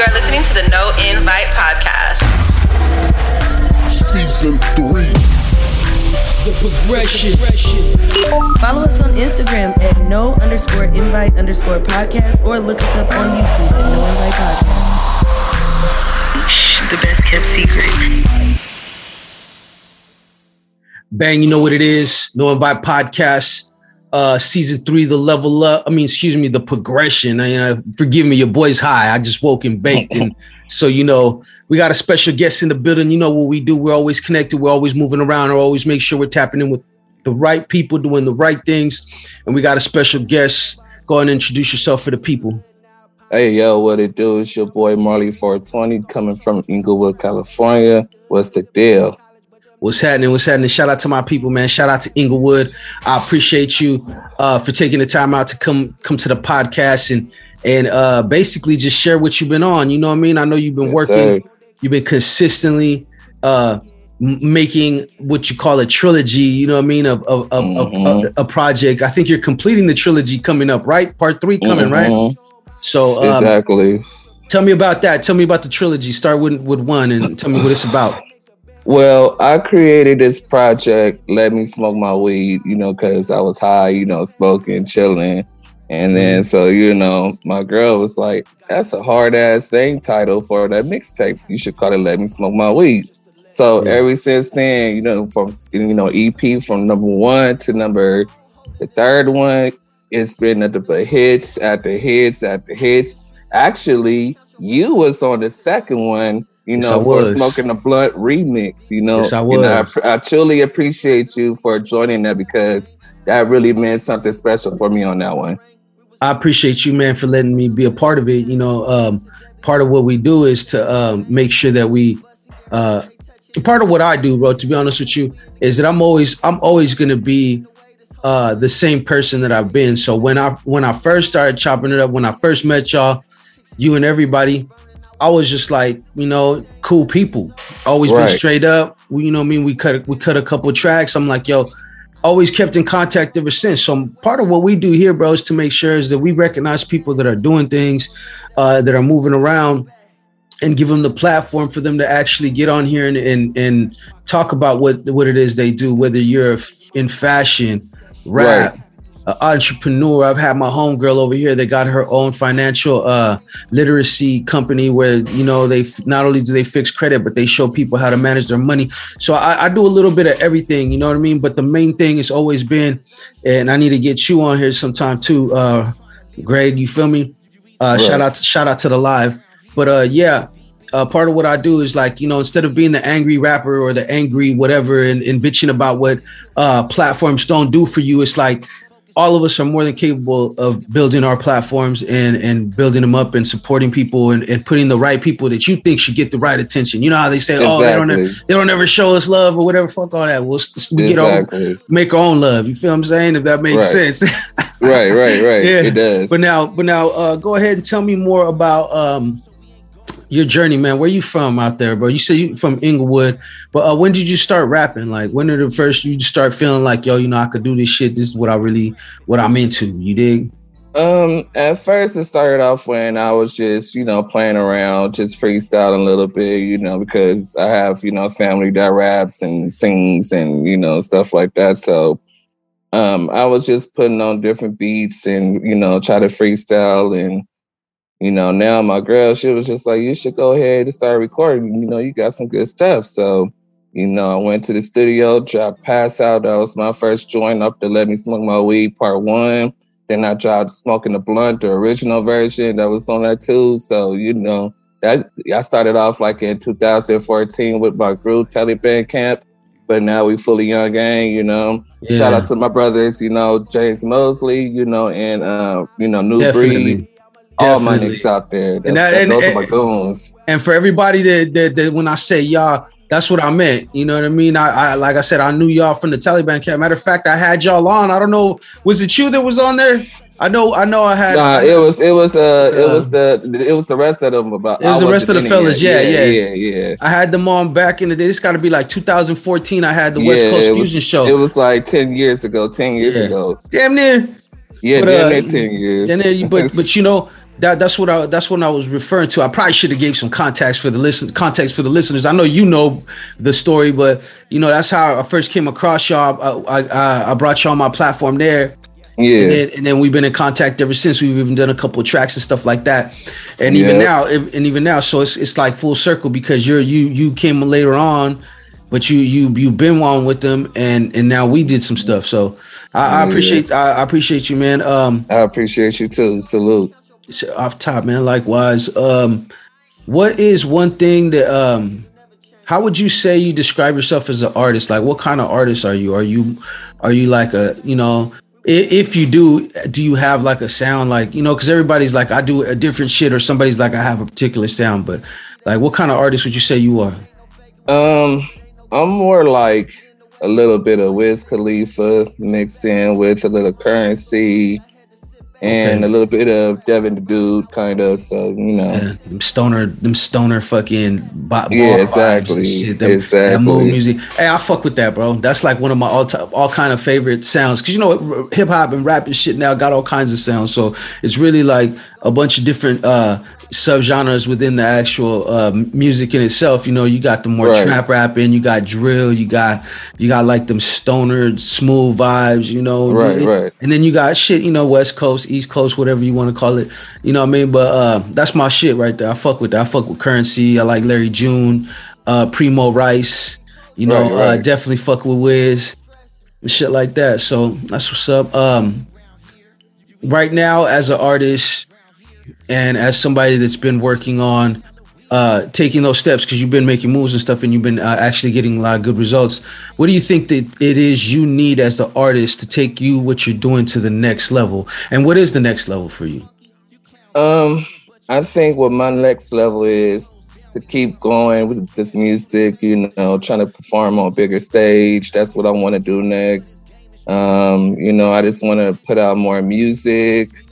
You are listening to the No Invite Podcast. Season 3. The progression. Follow us on Instagram at no underscore invite underscore podcast or look us up on YouTube at no invite podcast. The best kept secret. Bang, you know what it is. No Invite Podcast, uh, season three, the level up. I mean, excuse me, the progression. I, you know, forgive me, your boy's high. I just woke and baked. And so, you know, we got a special guest in the building. You know what we do. We're always connected. We're always moving around. We always make sure we're tapping in with the right people doing the right things. And we got a special guest. Go ahead and introduce yourself for the people. Hey yo, what it do? It's your boy Marley 420 coming from Inglewood, California. What's the deal? What's happening? What's happening? Shout out to my people, man. Shout out to Inglewood. I appreciate you uh, for taking the time out to come come to the podcast and and uh, basically just share what you've been on. You know what I mean? I know you've been Yes, working. sir. You've been consistently uh, making what you call a trilogy. You know what I mean? Of of, of, of- Mhm. of a project. I think you're completing the trilogy coming up, right? Part three coming, right? Mhm. So um, Exactly. tell me about that. Tell me about the trilogy. Start with with one and tell me what it's about. Well, I created this project, Let Me Smoke My Weed, you know, because I was high, you know, smoking, chilling. And then, mm-hmm. so, you know, my girl was like, that's a hard ass thing title for that mixtape. You should call it Let Me Smoke My Weed. So, Yeah. ever since then, you know, from, you know, EP from number one to number, the third one, it's been at the hits, at the hits, at the hits. Actually, you was on the second one, you Yes, know, for smoking the blunt remix. You know, Yes, I You know. I, I truly appreciate you for joining that because that really meant something special for me on that one. I appreciate you, man, for letting me be a part of it. You know, um, part of what we do is to um, make sure that we. Uh, part of what I do, bro, to be honest with you, is that I'm always I'm always gonna be uh, the same person that I've been. So when I when I first started chopping it up, when I first met y'all, you and everybody, I was just like, you know, cool people. Always been straight up. We, you know, what I mean, we cut we cut a couple tracks. I'm like, yo, always kept in contact ever since. So part of what we do here, bro, is to make sure is that we recognize people that are doing things, uh, that are moving around, and give them the platform for them to actually get on here and and, and talk about what what it is they do. Whether you're in fashion, rap. Uh, entrepreneur. I've had my homegirl over here that got her own financial uh, literacy company where you know they f- not only do they fix credit, but they show people how to manage their money. So I, I do a little bit of everything, you know what I mean. But the main thing has always been, and I need to get you on here sometime too, uh, Greg. You feel me? Uh, Right. Shout out, to, shout out to the live. But uh, yeah. Uh, part of what I do is like, you know, instead of being the angry rapper or the angry whatever and, and bitching about what uh, platforms don't do for you, it's like all of us are more than capable of building our platforms and and building them up and supporting people and, and putting the right people that you think should get the right attention. You know how they say, oh, they don't Exactly. they don't ever show us love or whatever. Fuck all that. We'll we get Exactly. make our own love. You feel what I'm saying? If that makes Right. sense. right, right, right. Yeah. It does. but now, but now, uh, go ahead and tell me more about um your journey, man. Where you from out there, bro? You say you from Inglewood, but uh, when did you start rapping? Like, when did the first you start feeling like, yo, you know, I could do this shit. This is what I really, what I'm into. You dig? Um, at first it started off when I was just, you know, playing around, just freestyling a little bit, you know, because I have, you know, family that raps and sings and, you know, stuff like that. So um I was just putting on different beats and, you know, try to freestyle and you know, now my girl, she was just like, you should go ahead and start recording. You know, you got some good stuff. So, you know, I went to the studio, dropped Pass Out. That was my first joint up to Let Me Smoke My Weed, part one. Then I dropped Smoking the Blunt, the original version that was on that too. So, you know, that I started off like in 2014 with my group, Taliban Camp. But now we fully young gang, you know. Shout out to my brothers, you know, James Mosley, you know, and uh, you know, New Definitely. All my niggas out there. That's, And that- that, and- those and- are my goons. and for everybody that, that that when I say y'all, that's what I meant. You know what I mean? I, I like I said, I knew y'all from the Taliban camp. Matter of fact, I had y'all on. I don't know, was it you that was on there? I know, I know, I had. Nah, it was it was uh it Uh, was the it was the rest of them about It was I the rest of the fellas, yet. yeah, yeah, yeah. I had them on back in the day. This got to be like 2014. I had the West Coast it was- Fusion show. It was like ten years aago, ten years Yeah. ago. Damn near. Yeah, But, damn uh, near ten years. Damn near. But but you know, that that's what I that's what I was referring to. I probably should have gave some context for the listen context for the listeners. I know you know the story, but you know that's how I first came across y'all. I I, I brought y'all on my platform there. Yeah, and then, and then, we've been in contact ever since. We've even done a couple of tracks and stuff like that, and even now, and even now, so it's it's like full circle because you're you you came later on, but you you you've been on with them, and and now we did some stuff. So I, I appreciate I, I appreciate you, man. Um, I appreciate you too. Salute off top, man. Likewise. Um, what is one thing that um how would you say you describe yourself as an artist? Like what kind of artist are you? Are you are you like a, you know, if you do, do you have like a sound like, you know, because everybody's like, I do a different shit, or somebody's like, I have a particular sound, but like what kind of artist would you say you are? Um, I'm more like a little bit of Wiz Khalifa mixed in with a little Curren$y, and okay. a little bit of Devin the Dude, kind of. So you know, yeah, them stoner, them stoner fucking bo- yeah, exactly, shit, them, exactly. That mood music. Hey, I fuck with that, bro. That's like one of my all time, all kind of favorite sounds. Cause you know, hip hop and rap and shit now got all kinds of sounds. So it's really like a bunch of different uh subgenres within the actual uh, music in itself. You know, you got the more right. trap rapping, you got drill, you got you got like them stoner smooth vibes. You know, right, and, right. And then you got shit. You know, West Coast, East Coast, whatever you want to call it. You know what I mean? But uh, that's my shit right there. I fuck with that. I fuck with Curren$y. I like Larry June, uh, Premo Rice. You know, right, right. Uh, definitely fuck with Wiz and shit like that. So that's what's up. Um, right now, as an artist and as somebody that's been working on uh, taking those steps because you've been making moves and stuff and you've been uh, actually getting a lot of good results what do you think that it is you need as the artist to take you what you're doing to the next level? And what is the next level for you? Um i think what my next level is to keep going with this music you know trying to perform on a bigger stage. That's what i want to do next. Um you know i just want to put out more music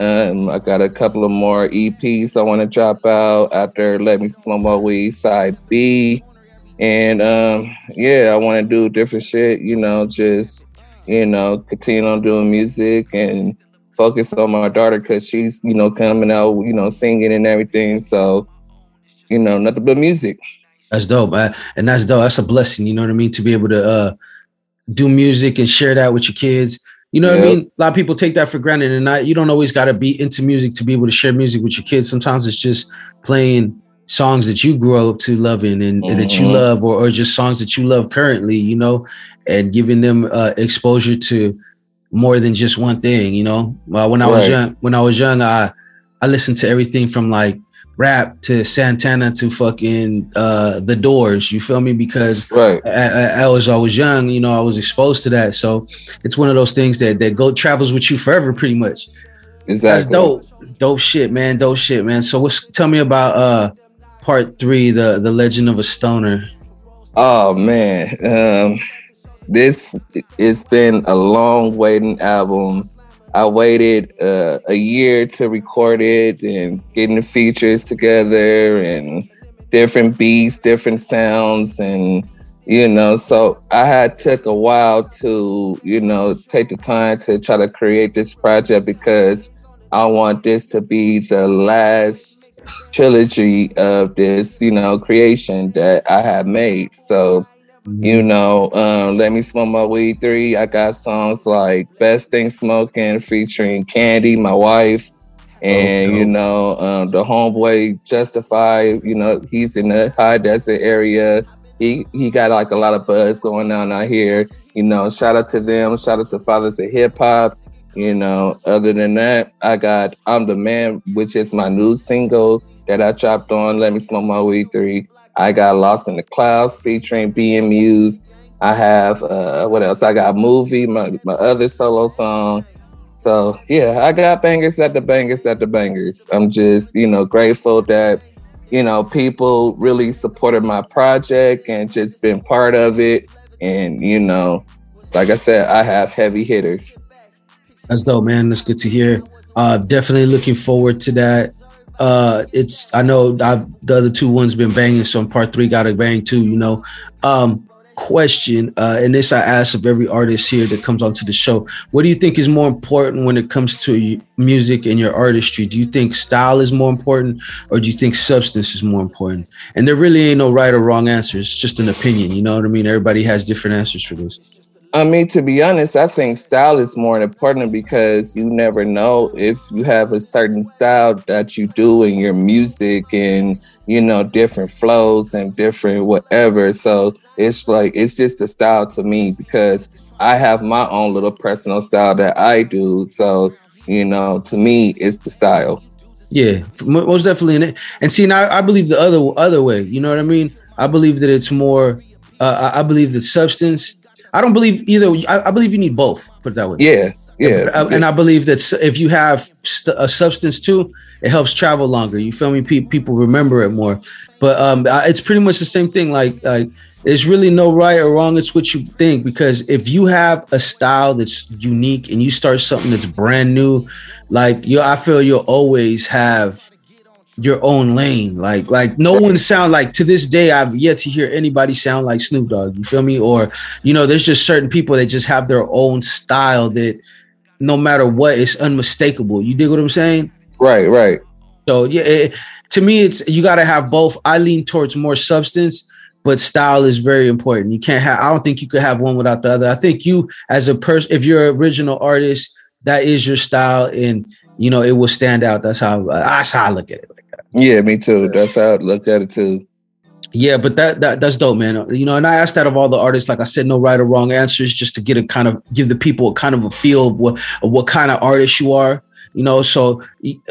um, I got a couple of more EPs I want to drop out after Let Me Smoke My Weed Side B. And um, yeah, I want to do different shit, you know, just, you know, continue on doing music and focus on my daughter because she's, you know, coming out, you know, singing and everything. So, you know, nothing but music. That's dope. Man. And that's dope. That's a blessing, you know what I mean? To be able to uh, do music and share that with your kids you know yep. what I mean? A lot of people take that for granted, and you don't always got to be into music to be able to share music with your kids. Sometimes it's just playing songs that you grew up to loving and, mm-hmm. and that you mm-hmm. love, or, or just songs that you love currently. You know, and giving them uh, exposure to more than just one thing. You know, uh, when I right. was young, when I was young, I I listened to everything from like rap to Santana to fucking uh the doors you feel me? Because right. I, I, was I was young you know I was exposed to that. So it's one of those things that that go travels with you forever pretty much. Exactly. that's dope. Dope shit man. Dope shit man. So what's tell me about uh part three the the legend of a stoner. Oh man. Um this it's been a long waiting album I waited uh, a year to record it and getting the features together and different beats, different sounds, and you know, so I had took a while to you know take the time to try to create this project because I want this to be the last trilogy of this you know creation that I have made. So you know, um, Let Me Smoke My Weed 3. I got songs like Best Thing Smoking featuring Candy, my wife. And, oh, you know, um, the homeboy Justify, you know, he's in the high desert area. He he got like a lot of buzz going on out here. You know, shout out to them. Shout out to Fathers of Hip Hop. You know, other than that, I got I'm the Man, which is my new single that I dropped on Let Me Smoke My Weed 3. I got Lost in the Clouds featuring BM Muse. I have uh, what else? I got movie, my, my other solo song. So yeah, I got bangers at the bangers at the bangers. I'm just, you know, grateful that, you know, people really supported my project and just been part of it. And, you know, like I said, I have heavy hitters. That's dope, man. That's good to hear. Uh, definitely looking forward to that uh it's i know I've, the other two ones been banging so part three gotta bang too you know um question, uh, and this I ask of every artist here that comes onto the show. What do you think is more important when it comes to music and your artistry? Do you think style is more important, or do you think substance is more important? And there really ain't no right or wrong answer. It's just an opinion. You know what I mean? Everybody has different answers for this. I mean, to be honest, I think style is more important because you never know if you have a certain style that you do in your music and, you know, different flows and different whatever. So it's like, it's just a style to me because I have my own little personal style that I do. So, you know, to me, it's the style. Yeah, most definitely. In it. And see, now I believe the other other way. You know what I mean? I believe that it's more. Uh, I believe that substance I don't believe either. I, I believe you need both. Put it that way. Yeah, yeah. And, and I believe that if you have st- a substance too, it helps travel longer. You feel me? Pe- people remember it more. But um, it's pretty much the same thing. Like, like there's really no right or wrong. It's what you think. Because if you have a style that's unique and you start something that's brand new, like you, I feel you'll always have your own lane. Like like no one sound like to this day I've yet to hear anybody sound like Snoop Dogg. You feel me? Or you know, there's just certain people that just have their own style that no matter what, it's unmistakable. You dig what I'm saying? Right, right. So yeah, it, to me, it's you got to have both. I lean towards more substance, but style is very important. You can't have. I don't think you could have one without the other. I think you, as a person, if you're an original artist, that is your style, and you know it will stand out. That's how that's how I look at it. Like yeah, me too. That's how I look at it too. Yeah, but that, that that's dope, man. You know, and I asked that of all the artists. Like I said, no right or wrong answers, just to get a kind of give the people a kind of a feel of what of what kind of artist you are. You know, so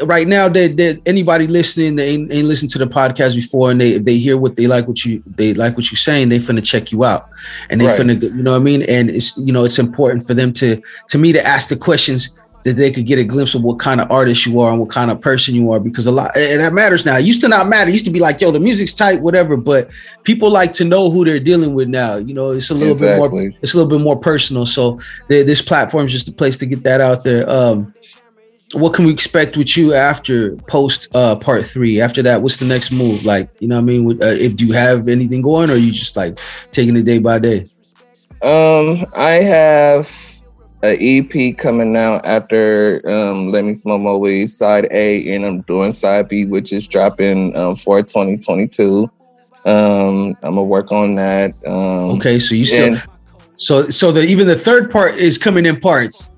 right now, that anybody listening, they ain't, ain't listened to the podcast before, and they they hear what they like, what you they like, what you're saying, they finna check you out, and they right. finna, you know what I mean. And it's you know, it's important for them to to me to ask the questions that they could get a glimpse of what kind of artist you are and what kind of person you are because a lot and that matters now. It used to not matter. It used to be like, yo, the music's tight, whatever. But people like to know who they're dealing with now. You know, it's a little exactly. bit more it's a little bit more personal. So this platform is just a place to get that out there. Um, what can we expect with you after post uh part three after that what's the next move like you know what i mean uh, if do you have anything going or you just like taking it day by day um i have a EP coming out after um, Let Me Smoke My Weed side A, and I'm doing side B, which is dropping um, for 2022. Um, I'm gonna work on that. Um, okay, so you still so so the even the third part is coming in parts.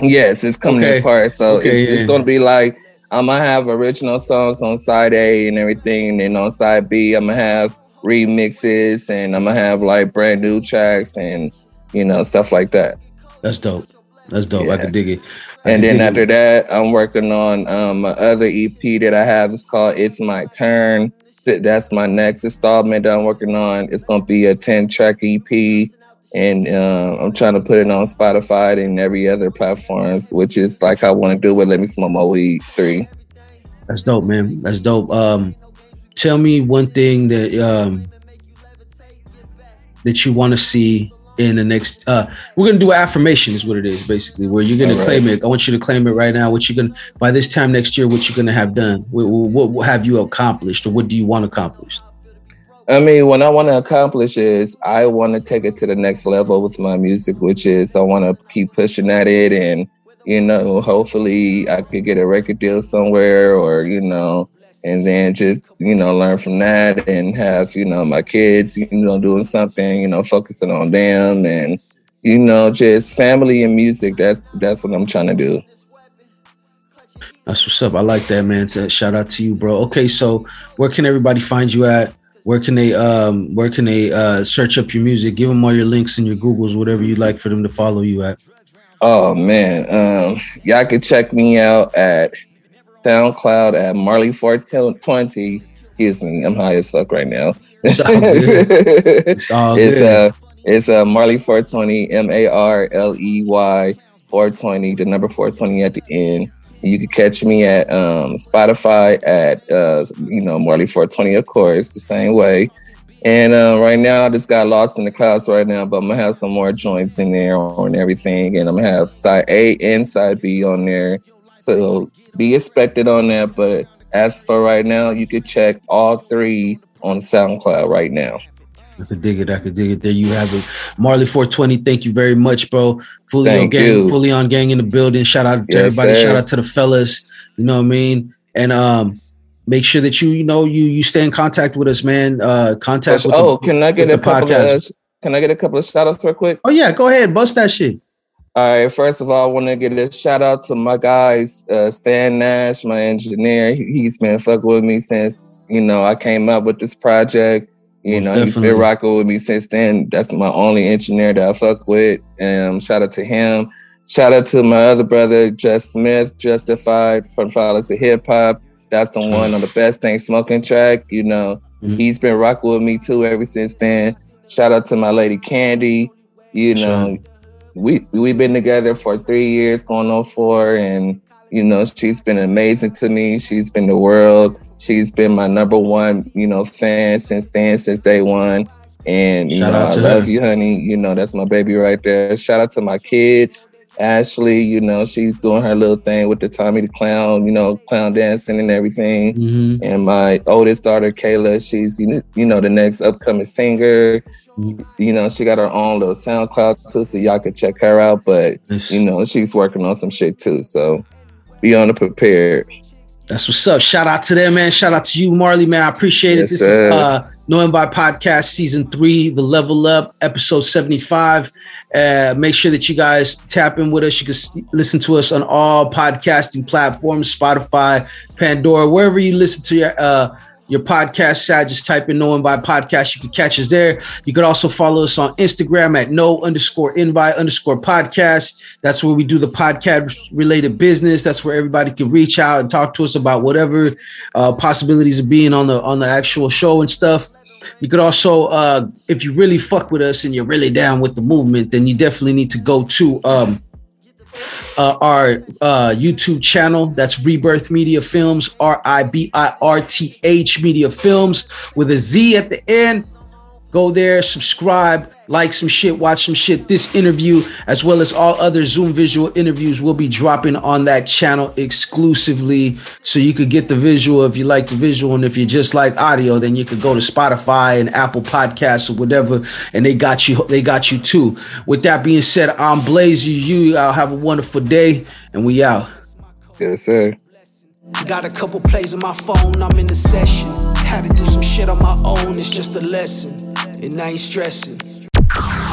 Yes, it's coming okay. in parts. So okay, it's, yeah. it's gonna be like I'm gonna have original songs on side A and everything, and then on side B, I'm gonna have remixes and I'm gonna have like brand new tracks and you know stuff like that. That's dope. That's dope. Yeah. I can dig it. I and then after it. that, I'm working on um my other EP that I have. It's called It's My Turn. That's my next installment that I'm working on. It's gonna be a 10 track EP. And uh, I'm trying to put it on Spotify and every other platforms, which is like I want to do with Let Me Smoke My Weed 3. That's dope, man. That's dope. Um, tell me one thing that um, that you want to see in the next uh we're gonna do affirmation is what it is basically where you're gonna claim it. I want you to claim it right now. What you're gonna by this time next year what you're gonna have done? What, what, what have you accomplished or what do you want accomplished? I mean what i want to accomplish is i want to take it to the next level with my music which is i want to keep pushing at it and you know hopefully i could get a record deal somewhere or you know and then just you know learn from that and have you know my kids you know doing something you know focusing on them and you know just family and music. That's that's what i'm trying to do. That's what's up. I like that man. So shout out to you bro. Okay so where can everybody find you at? Where can they um where can they uh search up your music? Give them all your links and your googles whatever you'd like for them to follow you at. Oh man. Um y'all can check me out at SoundCloud at Marley 420. Excuse me, I'm high as fuck right now. It's all good. it's all good. It's uh it's uh Marley 420, M-A-R-L-E-Y 420, the number 420 at the end. You can catch me at um, Spotify at uh, you know Marley 420, of course, the same way. And uh, right now, I just got lost in the clouds right now, but I'm gonna have some more joints in there on everything, and I'm gonna have side A and side B on there. So be expected on that. But as for right now, you could check all three on SoundCloud right now. I could dig it. I could dig it. There you have it. Marley 420, thank you very much, bro. Fully Thank on gang, you. fully on gang in the building. Shout out to Yes, everybody. sir. Shout out to the fellas. You know what I mean? And um make sure that you, you know, you you stay in contact with us, man. Uh contact with oh, the, can I get a podcast. of can I get a couple of shout outs real quick? Oh yeah, go ahead, bust that shit. All right, first of all, I want to give a shout out to my guys, uh, Stan Nash, my engineer. He- He's been fucking with me since you know I came up with this project. You know, he's been rocking with me since then. That's my only engineer that I fuck with. And shout out to him. Shout out to my other brother, Jess Smith, Justified from of Hip Hop. That's the one on the best thing smoking track. You know, Mhm. he's been rocking with me too ever since then. Shout out to my lady Candy. You know, we we've been together for three years, going on four, and you know she's been amazing to me. She's been the world. She's been my number one, you know, fan since then, since day one. And you Shout know, I love her. you, honey. You know, that's my baby right there. Shout out to my kids. Ashley, you know, she's doing her little thing with the Tommy the Clown, you know, clown dancing and everything Mhm. and my oldest daughter Kayla, she's you know, the next upcoming singer. Mhm. You know, she got her own little SoundCloud too, so y'all can check her out. But you know, she's working on some shit too, so be on the prepared. That's what's up. Shout out to them, man. Shout out to you, Marley, man. I appreciate it. Yes, this sir. is uh No Invite Podcast Season 3, The Level Up, episode 75. Uh, make sure that you guys tap in with us. You can listen to us on all podcasting platforms, Spotify, Pandora, wherever you listen to your uh your podcast side. Just type in No Invite Podcast. You can catch us there. You can also follow us on Instagram at no underscore invite underscore podcast. That's where we do the podcast related business. That's where everybody can reach out and talk to us about whatever uh, possibilities of being on the on the actual show and stuff. You could also, uh, if you really fuck with us and you're really down with the movement, then you definitely need to go to um, uh, our uh, YouTube channel. That's Rebirth Media Films, R I B I R T H Media Films with a Z at the end. Go there, subscribe, like some shit, watch some shit. This interview, as well as all other Zoom visual interviews, will be dropping on that channel exclusively. So you could get the visual if you like the visual. And if you just like audio, then you could go to Spotify and Apple Podcasts or whatever, and they got you, they got you too. With that being said, I'm Blaze you, you I'll have a wonderful day, and we out. Yes, sir. Got a couple plays on my phone, I'm in the session. Had to do some shit on my own, it's just a lesson. And I ain't stressing. Thank.